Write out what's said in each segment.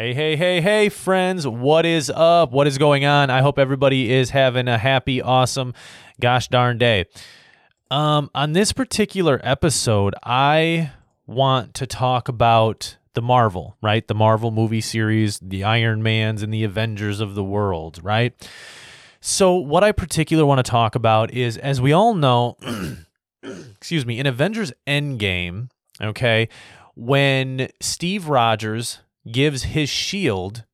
Hey, hey, hey, hey, friends. What is up? What is going on? I hope everybody is having a happy, awesome, gosh darn day. Um, on this particular episode, I want to talk about the Marvel, right? The Marvel movie series, the Iron Mans and the Avengers of the world, right? So, what I particularly want to talk about is, as we all know, excuse me, in Avengers Endgame, okay, when Steve Rogers gives his shield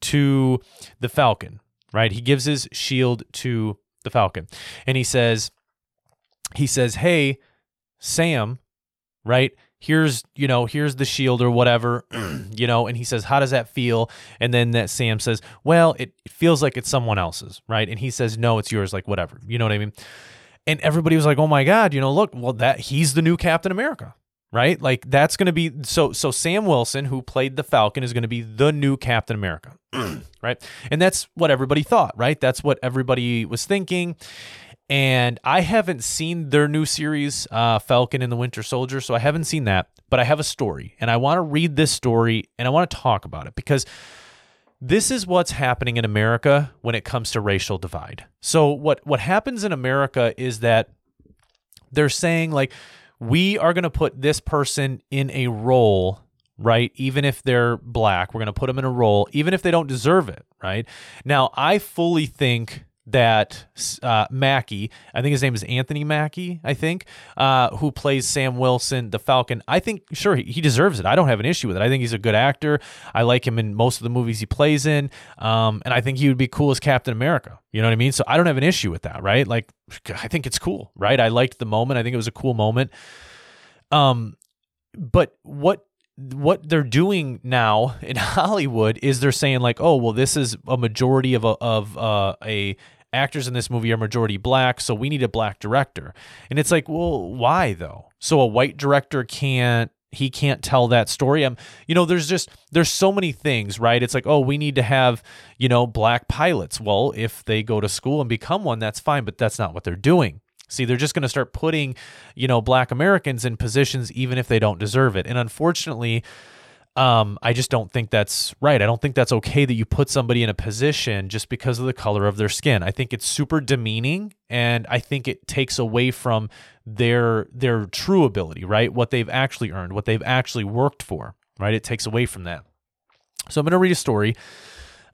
to the Falcon, right? He gives his shield to the Falcon. And he says, he says, Hey, Sam, right? Here's, you know, here's the shield or whatever, you know, and he says, How does that feel? And then that Sam says, Well, it feels like it's someone else's, right? And he says, No, it's yours, like whatever. You know what I mean? And everybody was like, Oh my God, you know, look, well, that he's the new Captain America right? Like that's going to be so so Sam Wilson who played the Falcon is going to be the new Captain America. right? And that's what everybody thought, right? That's what everybody was thinking. And I haven't seen their new series, uh, Falcon and the Winter Soldier, so I haven't seen that. But I have a story, and I want to read this story and I want to talk about it because this is what's happening in America when it comes to racial divide. So what what happens in America is that they're saying like we are going to put this person in a role right? Even if they're black, we're going to put them in a role, even if they don't deserve it, right? Now, I fully think that uh, Mackie, I think his name is Anthony Mackie, I think, uh, who plays Sam Wilson, the Falcon. I think, sure, he, he, deserves it. I don't have an issue with it. I think he's a good actor. I like him in most of the movies he plays in. Um, and I think he would be cool as Captain America. You know what I mean? So I don't have an issue with that, right? Like, I think it's cool, right? I liked the moment. I think it was a cool moment. Um, but what what they're doing now in Hollywood is they're saying like, oh, well, this is a majority of a, of uh, a actors in this movie are majority black, so we need a black director. And it's like, well, why though? So a white director can't he can't tell that story. I'm, you know, there's just there's so many things, right? It's like, oh, we need to have, you know, black pilots. Well, if they go to school and become one, that's fine, but that's not what they're doing. See, they're just going to start putting, you know, black Americans in positions even if they don't deserve it. And unfortunately, um, I just don't think that's right. I don't think that's okay that you put somebody in a position just because of the color of their skin. I think it's super demeaning and I think it takes away from their their true ability, right? What they've actually earned, what they've actually worked for, right? It takes away from that. So I'm going to read a story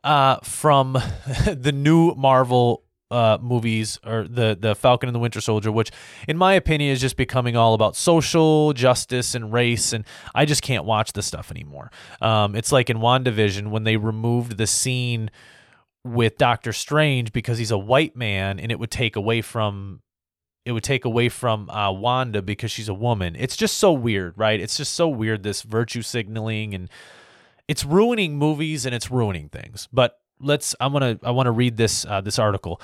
uh, from the new Marvel uh, movies or the the Falcon and the Winter Soldier, which in my opinion is just becoming all about social justice and race, and I just can't watch this stuff anymore. Um, it's like in WandaVision when they removed the scene with Doctor Strange because he's a white man, and it would take away from it would take away from uh, Wanda because she's a woman. It's just so weird, right? It's just so weird this virtue signaling and it's ruining movies and it's ruining things. But let's I'm gonna I want to read this uh, this article.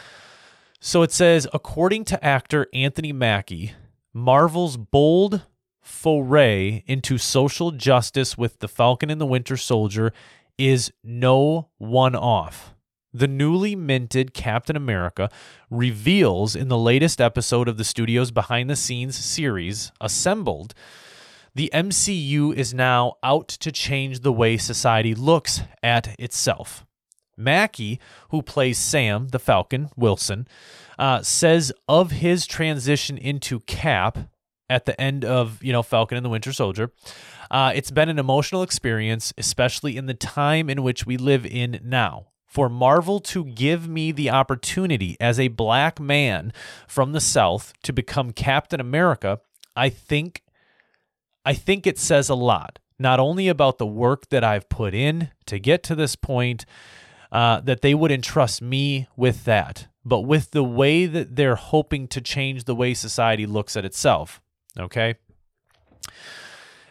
So it says, according to actor Anthony Mackie, Marvel's bold foray into social justice with the Falcon and the Winter Soldier is no one off. The newly minted Captain America reveals in the latest episode of the studio's behind the scenes series, Assembled, the MCU is now out to change the way society looks at itself. Mackie, who plays Sam, the Falcon, Wilson, uh, says of his transition into Cap at the end of, you know, Falcon and the Winter Soldier, uh, it's been an emotional experience, especially in the time in which we live in now. For Marvel to give me the opportunity as a black man from the South to become Captain America, I think I think it says a lot, not only about the work that I've put in to get to this point, uh, that they would entrust me with that, but with the way that they're hoping to change the way society looks at itself. Okay.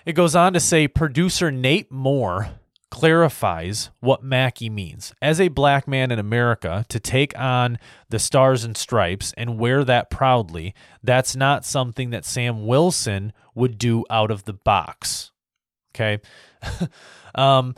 It goes on to say producer Nate Moore clarifies what Mackie means. As a black man in America, to take on the stars and stripes and wear that proudly, that's not something that Sam Wilson would do out of the box. Okay. um,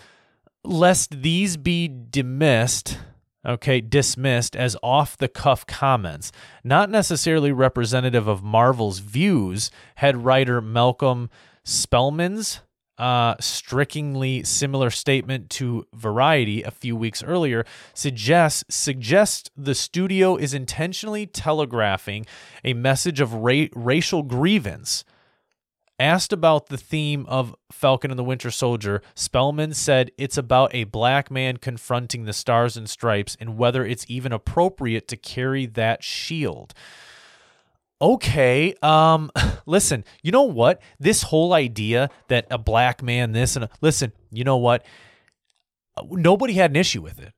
lest these be dismissed okay, dismissed as off the cuff comments, not necessarily representative of Marvel's views, head writer Malcolm Spellman's uh, strikingly similar statement to Variety a few weeks earlier suggests suggests the studio is intentionally telegraphing a message of ra- racial grievance. Asked about the theme of Falcon and the Winter Soldier, Spellman said it's about a black man confronting the stars and stripes and whether it's even appropriate to carry that shield. Okay um listen you know what? This whole idea that a black man this and a, listen you know what? Nobody had an issue with it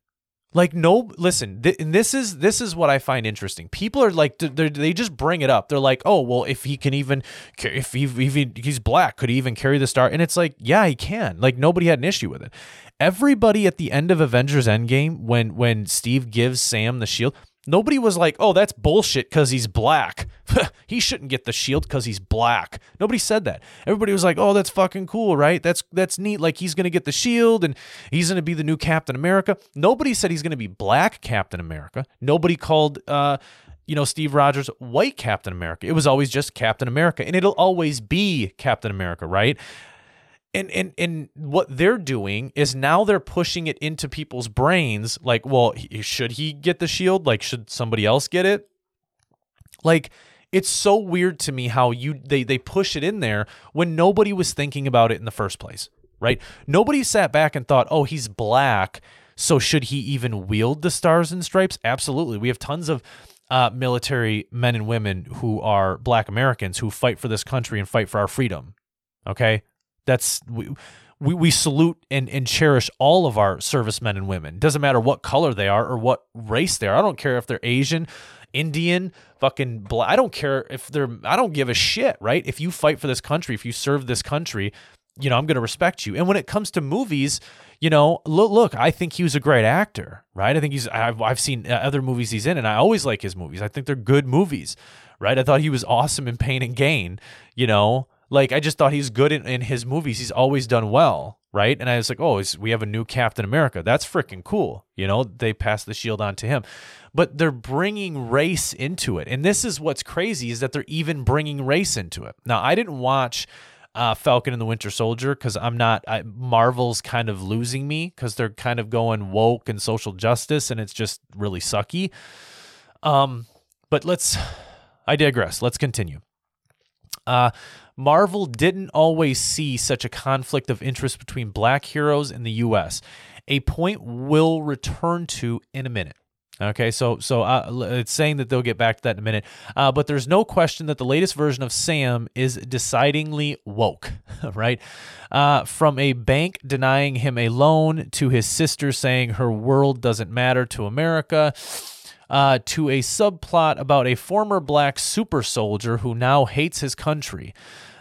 like no listen th- and this is this is what i find interesting. People are like they just bring it up. They're like oh well if he can even if he even he's black could he even carry the star? And it's like yeah he can. Like nobody had an issue with it. Everybody at the end of avengers endgame when when steve gives sam the shield Nobody was like, oh, that's bullshit because he's black. he shouldn't get the shield because he's black. Nobody said that. Everybody was like, oh, that's fucking cool, right? That's that's neat. Like he's gonna get the shield and he's gonna be the new Captain America. Nobody said he's gonna be black Captain America. Nobody called uh, you know, Steve Rogers white Captain America. It was always just Captain America. And it'll always be Captain America, right? And and and what they're doing is now they're pushing it into people's brains like well should he get the shield? Like should somebody else get it? Like it's so weird to me how you they they push it in there when nobody was thinking about it in the first place right? Nobody sat back and thought oh he's black so should he even wield the stars and stripes? Absolutely. We have tons of uh, military men and women who are black americans who fight for this country and fight for our freedom okay that's we, we, we salute and, and cherish all of our servicemen and women. Doesn't matter what color they are or what race they are. I don't care if they're Asian, Indian, fucking black. I don't care if they're. I don't give a shit. Right? If you fight for this country, if you serve this country, you know I'm going to respect you. And when it comes to movies, you know, look, look, I think he was a great actor. Right? I think he's. I've I've seen uh, other movies he's in, and I always like his movies. I think they're good movies. Right? I thought he was awesome in Pain and Gain. You know. Like I just thought he's good in, in his movies. He's always done well, right? And I was like, oh, we have a new Captain America. That's freaking cool. You know, they pass the shield on to him, but they're bringing race into it. And this is what's crazy is that they're even bringing race into it. Now, I didn't watch. Uh, Falcon and the Winter Soldier because I'm not I, Marvel's kind of losing me because they're kind of going woke and social justice and it's just really sucky. Um, but let's I digress. Let's continue. Uh, Marvel didn't always see such a conflict of interest between black heroes in the US, a point we'll return to in a minute. Okay, so so uh, it's saying that they'll get back to that in a minute, uh, but there's no question that the latest version of Sam is decidingly woke, right? Uh, from a bank denying him a loan to his sister saying her world doesn't matter to America, uh, to a subplot about a former black super soldier who now hates his country.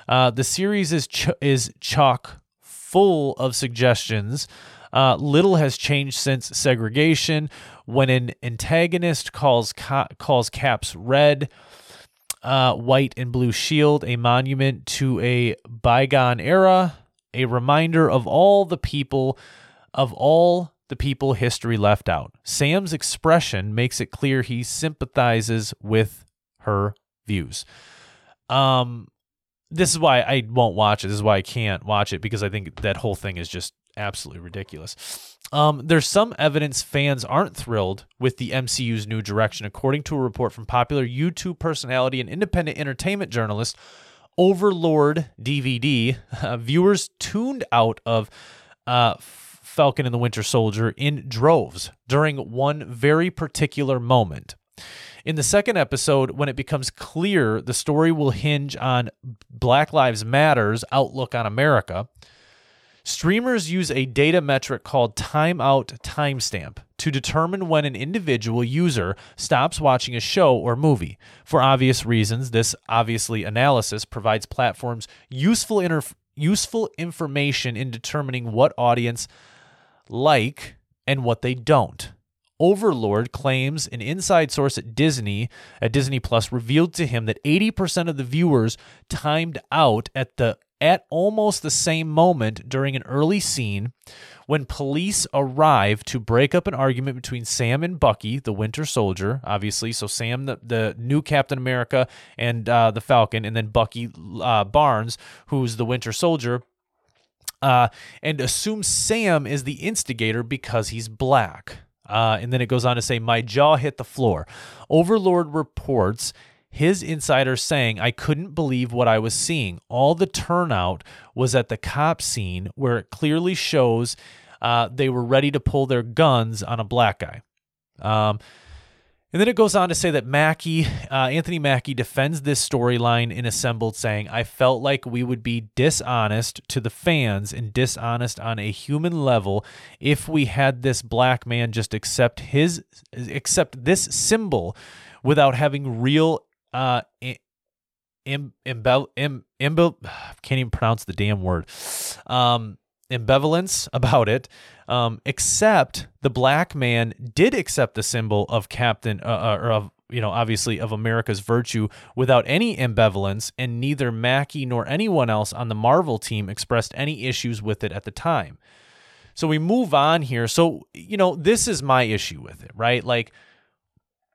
Uh, the series is ch- is chock full of suggestions. Uh, little has changed since segregation. When an antagonist calls ca- calls Caps red, uh, white, and blue shield, a monument to a bygone era, a reminder of all the people, of all the people history left out. Sam's expression makes it clear he sympathizes with her views. Um, this is why I won't watch it. This is why I can't watch it because I think that whole thing is just absolutely ridiculous. Um, there's some evidence fans aren't thrilled with the MCU's new direction, according to a report from popular YouTube personality and independent entertainment journalist Overlord DVD. Uh, viewers tuned out of uh, Falcon and the Winter Soldier in droves during one very particular moment. In the second episode, when it becomes clear the story will hinge on Black Lives Matter's outlook on America, streamers use a data metric called timeout timestamp to determine when an individual user stops watching a show or movie. For obvious reasons, this obviously analysis provides platforms useful inter- useful information in determining what audience like and what they don't. Overlord claims an inside source at Disney, at Disney Plus, revealed to him that 80% of the viewers timed out at the at almost the same moment during an early scene when police arrive to break up an argument between Sam and Bucky, the Winter Soldier, obviously. So Sam, the, the new Captain America, and uh, the Falcon, and then Bucky uh, Barnes, who's the Winter Soldier uh, and assumes Sam is the instigator because he's black. Uh, and then it goes on to say, My jaw hit the floor. Overlord reports his insider saying, I couldn't believe what I was seeing. All the turnout was at the cop scene where it clearly shows uh, they were ready to pull their guns on a black guy. Um, and then it goes on to say that Mackie, uh, Anthony Mackie, defends this storyline in Assembled, saying, I felt like we would be dishonest to the fans and dishonest on a human level if we had this black man just accept his accept this symbol without having real uh Im, imbe, Im, imbe, can't even pronounce the damn word. Um, ambivalence about it, um, except the black man did accept the symbol of Captain, uh, uh, or of you know, obviously of America's virtue without any ambivalence, and neither Mackie nor anyone else on the Marvel team expressed any issues with it at the time. So we move on here. So, you know, this is my issue with it, right? Like,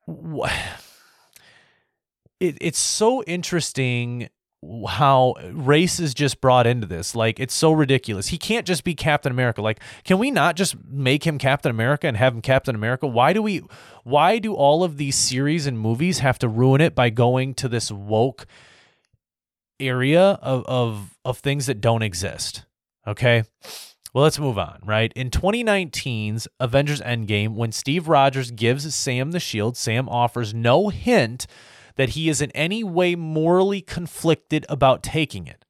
wh- it, it's so interesting how race is just brought into this. Like it's so ridiculous. He can't just be Captain America. Like can we not just make him Captain America and have him Captain America? Why do we why do all of these series and movies have to ruin it by going to this woke area of of of things that don't exist? Okay? Well, let's move on, right? In 2019's Avengers Endgame, when Steve Rogers gives Sam the shield, Sam offers no hint that he is in any way morally conflicted about taking it.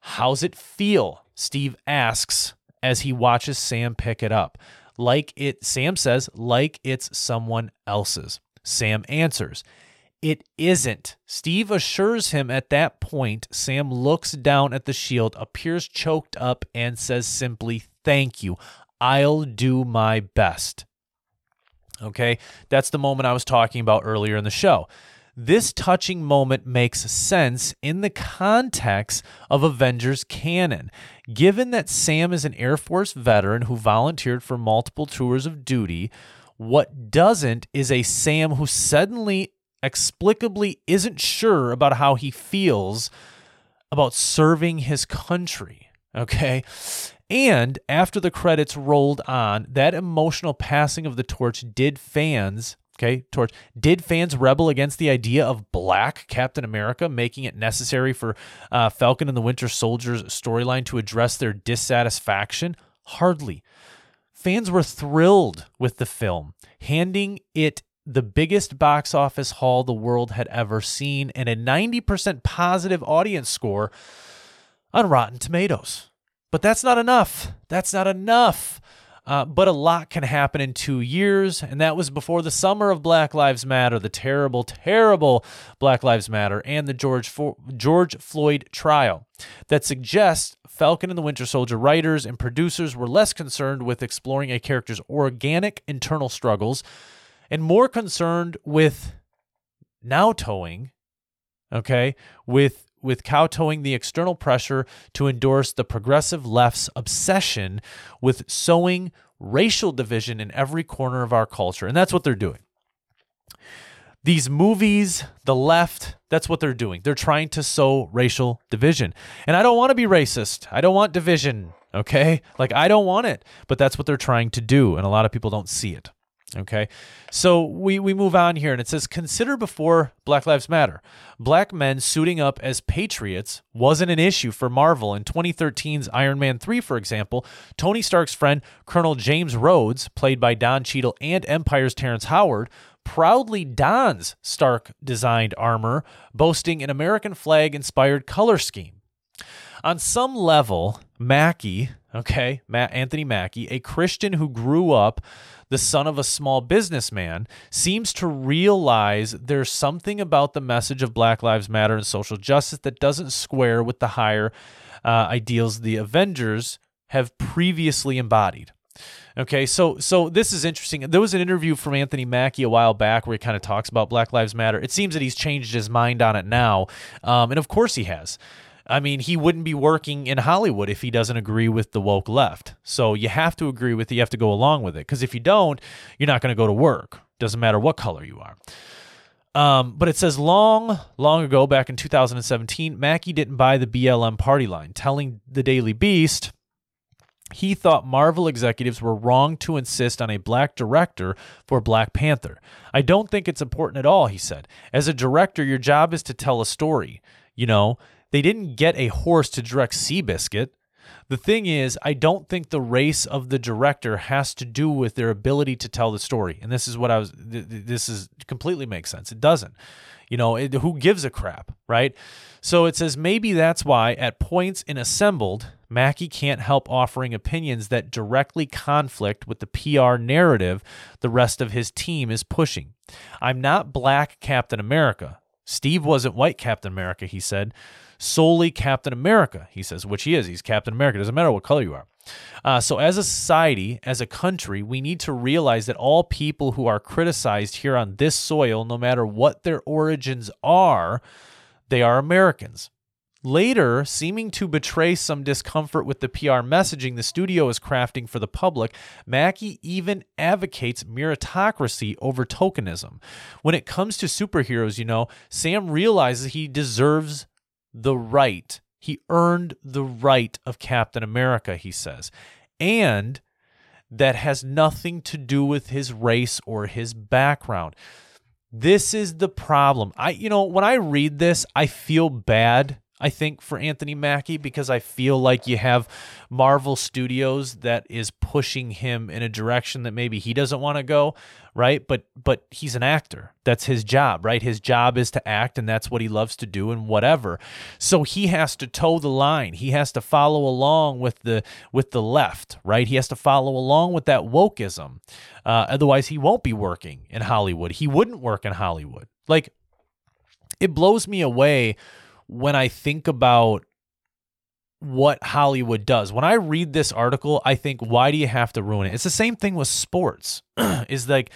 How's it feel? Steve asks as he watches Sam pick it up. Like it, Sam says, like it's someone else's. Sam answers, It isn't. Steve assures him at that point. Sam looks down at the shield, appears choked up, and says simply, Thank you. I'll do my best. Okay, that's the moment I was talking about earlier in the show. This touching moment makes sense in the context of Avengers canon. Given that Sam is an Air Force veteran who volunteered for multiple tours of duty, what doesn't is a Sam who suddenly, explicably, isn't sure about how he feels about serving his country. Okay. And after the credits rolled on, that emotional passing of the torch did fans Okay, torch. Did fans rebel against the idea of black Captain America, making it necessary for uh, Falcon and the Winter Soldier's storyline to address their dissatisfaction? Hardly. Fans were thrilled with the film, handing it the biggest box office haul the world had ever seen and a 90% positive audience score on Rotten Tomatoes. But that's not enough. That's not enough. Uh, but a lot can happen in two years, and that was before the summer of Black Lives Matter, the terrible, terrible Black Lives Matter, and the George Fo- George Floyd trial. That suggests Falcon and the Winter Soldier writers and producers were less concerned with exploring a character's organic internal struggles, and more concerned with now towing, okay, with with kowtowing the external pressure to endorse the progressive left's obsession with sowing racial division in every corner of our culture. And that's what they're doing. These movies, the left, that's what they're doing. They're trying to sow racial division. And I don't want to be racist. I don't want division, okay? Like, I don't want it, but that's what they're trying to do. And a lot of people don't see it. Okay. So we, we move on here and it says consider before Black Lives Matter. Black men suiting up as patriots wasn't an issue for Marvel. In 2013's Iron Man 3, for example, Tony Stark's friend, Colonel James Rhodes, played by Don Cheadle and Empire's Terrence Howard, proudly dons Stark designed armor, boasting an American flag inspired color scheme. On some level, Mackie, okay, Matt Anthony Mackie, a Christian who grew up the son of a small businessman, seems to realize there's something about the message of Black Lives Matter and social justice that doesn't square with the higher uh, ideals the Avengers have previously embodied. Okay, so so this is interesting. There was an interview from Anthony Mackie a while back where he kind of talks about Black Lives Matter. It seems that he's changed his mind on it now, um, and of course he has. I mean, he wouldn't be working in Hollywood if he doesn't agree with the woke left. So you have to agree with it. You have to go along with it. Because if you don't, you're not going to go to work. Doesn't matter what color you are. Um, but it says long, long ago, back in 2017, Mackie didn't buy the BLM party line, telling the Daily Beast he thought Marvel executives were wrong to insist on a black director for Black Panther. I don't think it's important at all, he said. As a director, your job is to tell a story. You know, they didn't get a horse to direct Seabiscuit. The thing is, I don't think the race of the director has to do with their ability to tell the story. And this is what I was, this is completely makes sense. It doesn't. You know, it, who gives a crap, right? So it says maybe that's why at points in Assembled, Mackie can't help offering opinions that directly conflict with the PR narrative the rest of his team is pushing. I'm not black Captain America. Steve wasn't white Captain America, he said. Solely Captain America, he says, which he is. He's Captain America. Doesn't matter what color you are. Uh, so, as a society, as a country, we need to realize that all people who are criticized here on this soil, no matter what their origins are, they are Americans. Later, seeming to betray some discomfort with the PR messaging the studio is crafting for the public, Mackie even advocates meritocracy over tokenism. When it comes to superheroes, you know, Sam realizes he deserves the right. He earned the right of Captain America, he says. And that has nothing to do with his race or his background. This is the problem. I you know, when I read this, I feel bad I think, for Anthony Mackie because I feel like you have Marvel Studios that is pushing him in a direction that maybe he doesn't want to go, right? But but he's an actor. That's his job, right? His job is to act and that's what he loves to do and whatever. So he has to toe the line. He has to follow along with the with the left, right? He has to follow along with that wokeism. Uh, otherwise he won't be working in Hollywood. He wouldn't work in Hollywood. Like it blows me away when I think about what Hollywood does. When I read this article, I think, why do you have to ruin it? It's the same thing with sports. is like,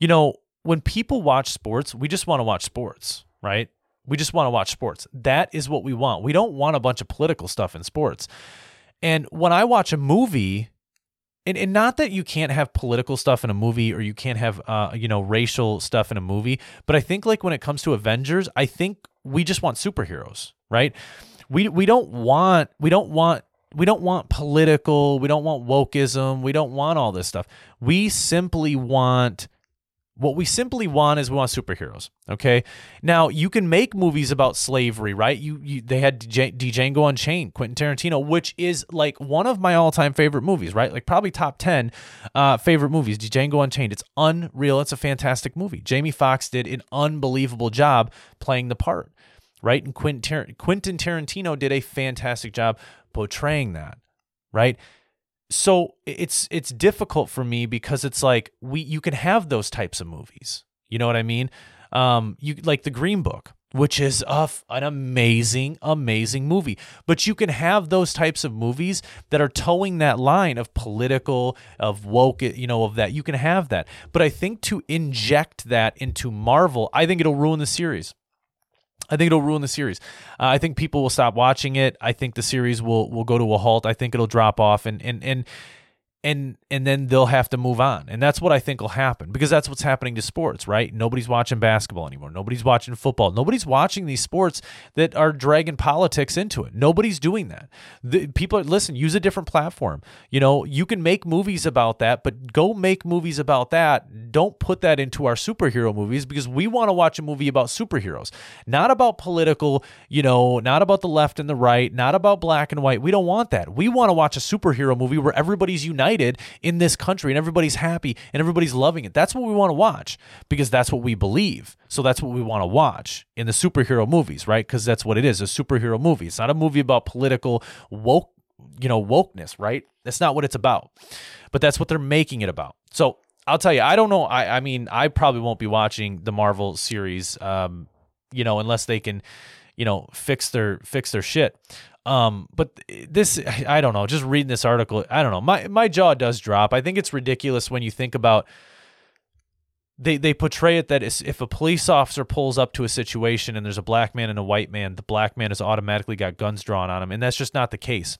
you know, when people watch sports, we just want to watch sports, right? We just want to watch sports. That is what we want. We don't want a bunch of political stuff in sports. And when I watch a movie, and, and not that you can't have political stuff in a movie or you can't have uh, you know racial stuff in a movie but i think like when it comes to avengers i think we just want superheroes right? We we don't want we don't want we don't want political we don't want wokeism we don't want all this stuff. We simply want what we simply want is we want superheroes. Okay. Now you can make movies about slavery, right? You, you they had Django Unchained, Quentin Tarantino, which is like one of my all-time favorite movies, right? Like probably top ten uh, favorite movies. Django Unchained. It's unreal. It's a fantastic movie. Jamie Foxx did an unbelievable job playing the part, right? And Quentin, Tar- Quentin Tarantino did a fantastic job portraying that, right? So it's it's difficult for me because it's like we you can have those types of movies. You know what I mean? Um, you like the Green Book, which is a, an amazing, amazing movie. But you can have those types of movies that are toeing that line of political, of woke, you know, of that. You can have that. But I think to inject that into Marvel, I think it'll ruin the series. I think it'll ruin the series. Uh, I think people will stop watching it. I think the series will will go to a halt. I think it'll drop off, and and and and and then they'll have to move on. And that's what i think will happen because that's what's happening to sports right? Nobody's watching basketball anymore. Nobody's watching football. Nobody's watching these sports that are dragging politics into it. Nobody's doing that. The, people listen use a different platform. You know you can make movies about that but go make movies about that. Don't put that into our superhero movies because we want to watch a movie about superheroes. Not about political you know not about the left and the right not about black and white. We don't want that. We want to watch a superhero movie where everybody's united united in this country and everybody's happy and everybody's loving it. That's what we want to watch because that's what we believe. So that's what we want to watch in the superhero movies, right? Because that's what it is a superhero movie. It's not a movie about political woke, you know, wokeness, right? That's not what it's about. But that's what they're making it about. So I'll tell you, I don't know. I, I mean, I probably won't be watching the Marvel series, um, you know, unless they can, you know, fix their fix their shit. Um, but this, I don't know. Just reading this article, I don't know. My my jaw does drop. I think it's ridiculous when you think about. They they portray it that if a police officer pulls up to a situation and there's a black man and a white man, the black man has automatically got guns drawn on him, and that's just not the case.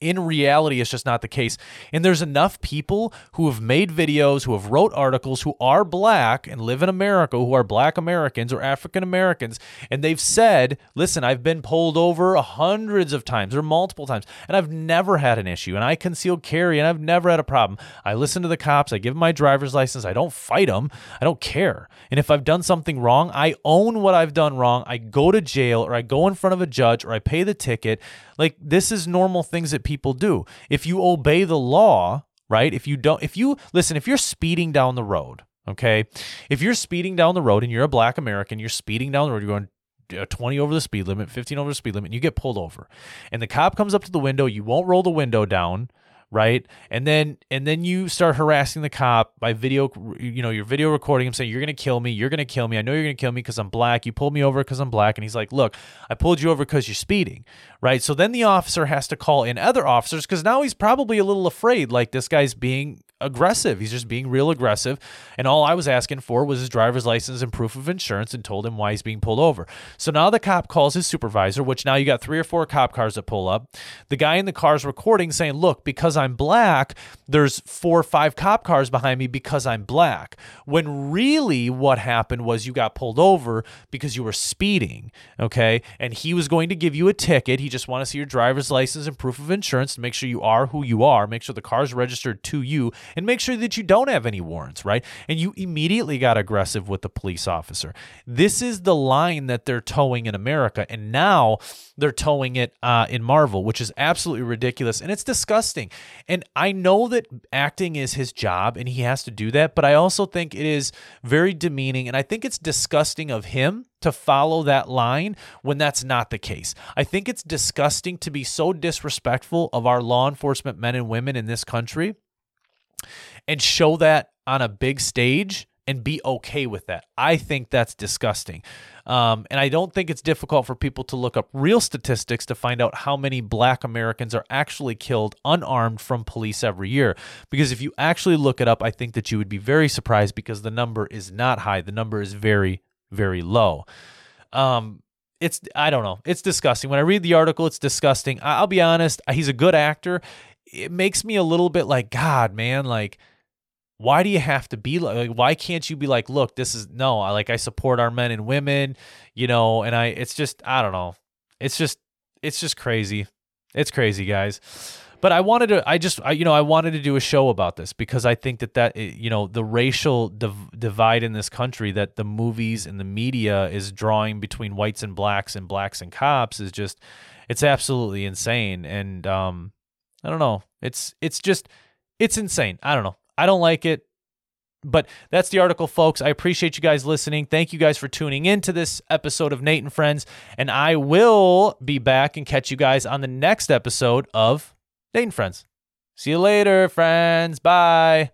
In reality it's just not the case. And there's enough people who have made videos who have wrote articles who are black and live in america who are black americans or african americans and they've said listen i've been pulled over hundreds of times or multiple times and i've never had an issue and i conceal carry and i've never had a problem. I listen to the cops i give my driver's license i don't fight them i don't care. And if i've done something wrong i own what i've done wrong i go to jail or i go in front of a judge or i pay the ticket. Like this is normal things that people do. If you obey the law, right? If you don't if you listen, if you're speeding down the road, okay? If you're speeding down the road and you're a black American, you're speeding down the road, you're going uh, 20 over the speed limit, 15 over the speed limit, and you get pulled over. And the cop comes up to the window, you won't roll the window down right? And then and then you start harassing the cop by video you know you're video recording him saying you're gonna kill me. You're gonna kill me. I know you're gonna kill me because i'm black. You pulled me over because i'm black. And he's like look i pulled you over because you're speeding right? So then the officer has to call in other officers because now he's probably a little afraid like this guy's being aggressive. He's just being real aggressive. And all I was asking for was his driver's license and proof of insurance and told him why he's being pulled over. So now the cop calls his supervisor, which now you got three or four cop cars that pull up. The guy in the car is recording saying, Look, because I'm black, there's four or five cop cars behind me because I'm black. When really what happened was you got pulled over because you were speeding. Okay. And he was going to give you a ticket. He just wanted to see your driver's license and proof of insurance to make sure you are who you are, make sure the car's registered to you and make sure that you don't have any warrants, right? And you immediately got aggressive with the police officer. This is the line that they're toeing in America. And now they're toeing it uh, in Marvel, which is absolutely ridiculous and it's disgusting. And I know that acting is his job and he has to do that, but I also think it is very demeaning and I think it's disgusting of him to follow that line when that's not the case. I think it's disgusting to be so disrespectful of our law enforcement men and women in this country and show that on a big stage and be okay with that. I think that's disgusting. Um, and I don't think it's difficult for people to look up real statistics to find out how many black Americans are actually killed unarmed from police every year. Because if you actually look it up, I think that you would be very surprised because the number is not high. The number is very, very low. Um, it's I don't know. It's disgusting. When I read the article, it's disgusting. I'll be honest. He's a good actor. It makes me a little bit like God, man. Like why do you have to be like, why can't you be like look this is no i like i support our men and women you know and i it's just i don't know. It's just it's just crazy. It's crazy guys. But i wanted to i just I, you know i wanted to do a show about this because i think that that eh, you know the racial div- divide in this country that the movies and the media is drawing between whites and blacks and blacks and cops is just it's absolutely insane. And um i don't know it's it's just it's insane i don't know I don't like it. But that's the article, folks. I appreciate you guys listening. Thank you guys for tuning in to this episode of Nate and Friends. And I will be back and catch you guys on the next episode of Nate and Friends. See you later, friends. Bye.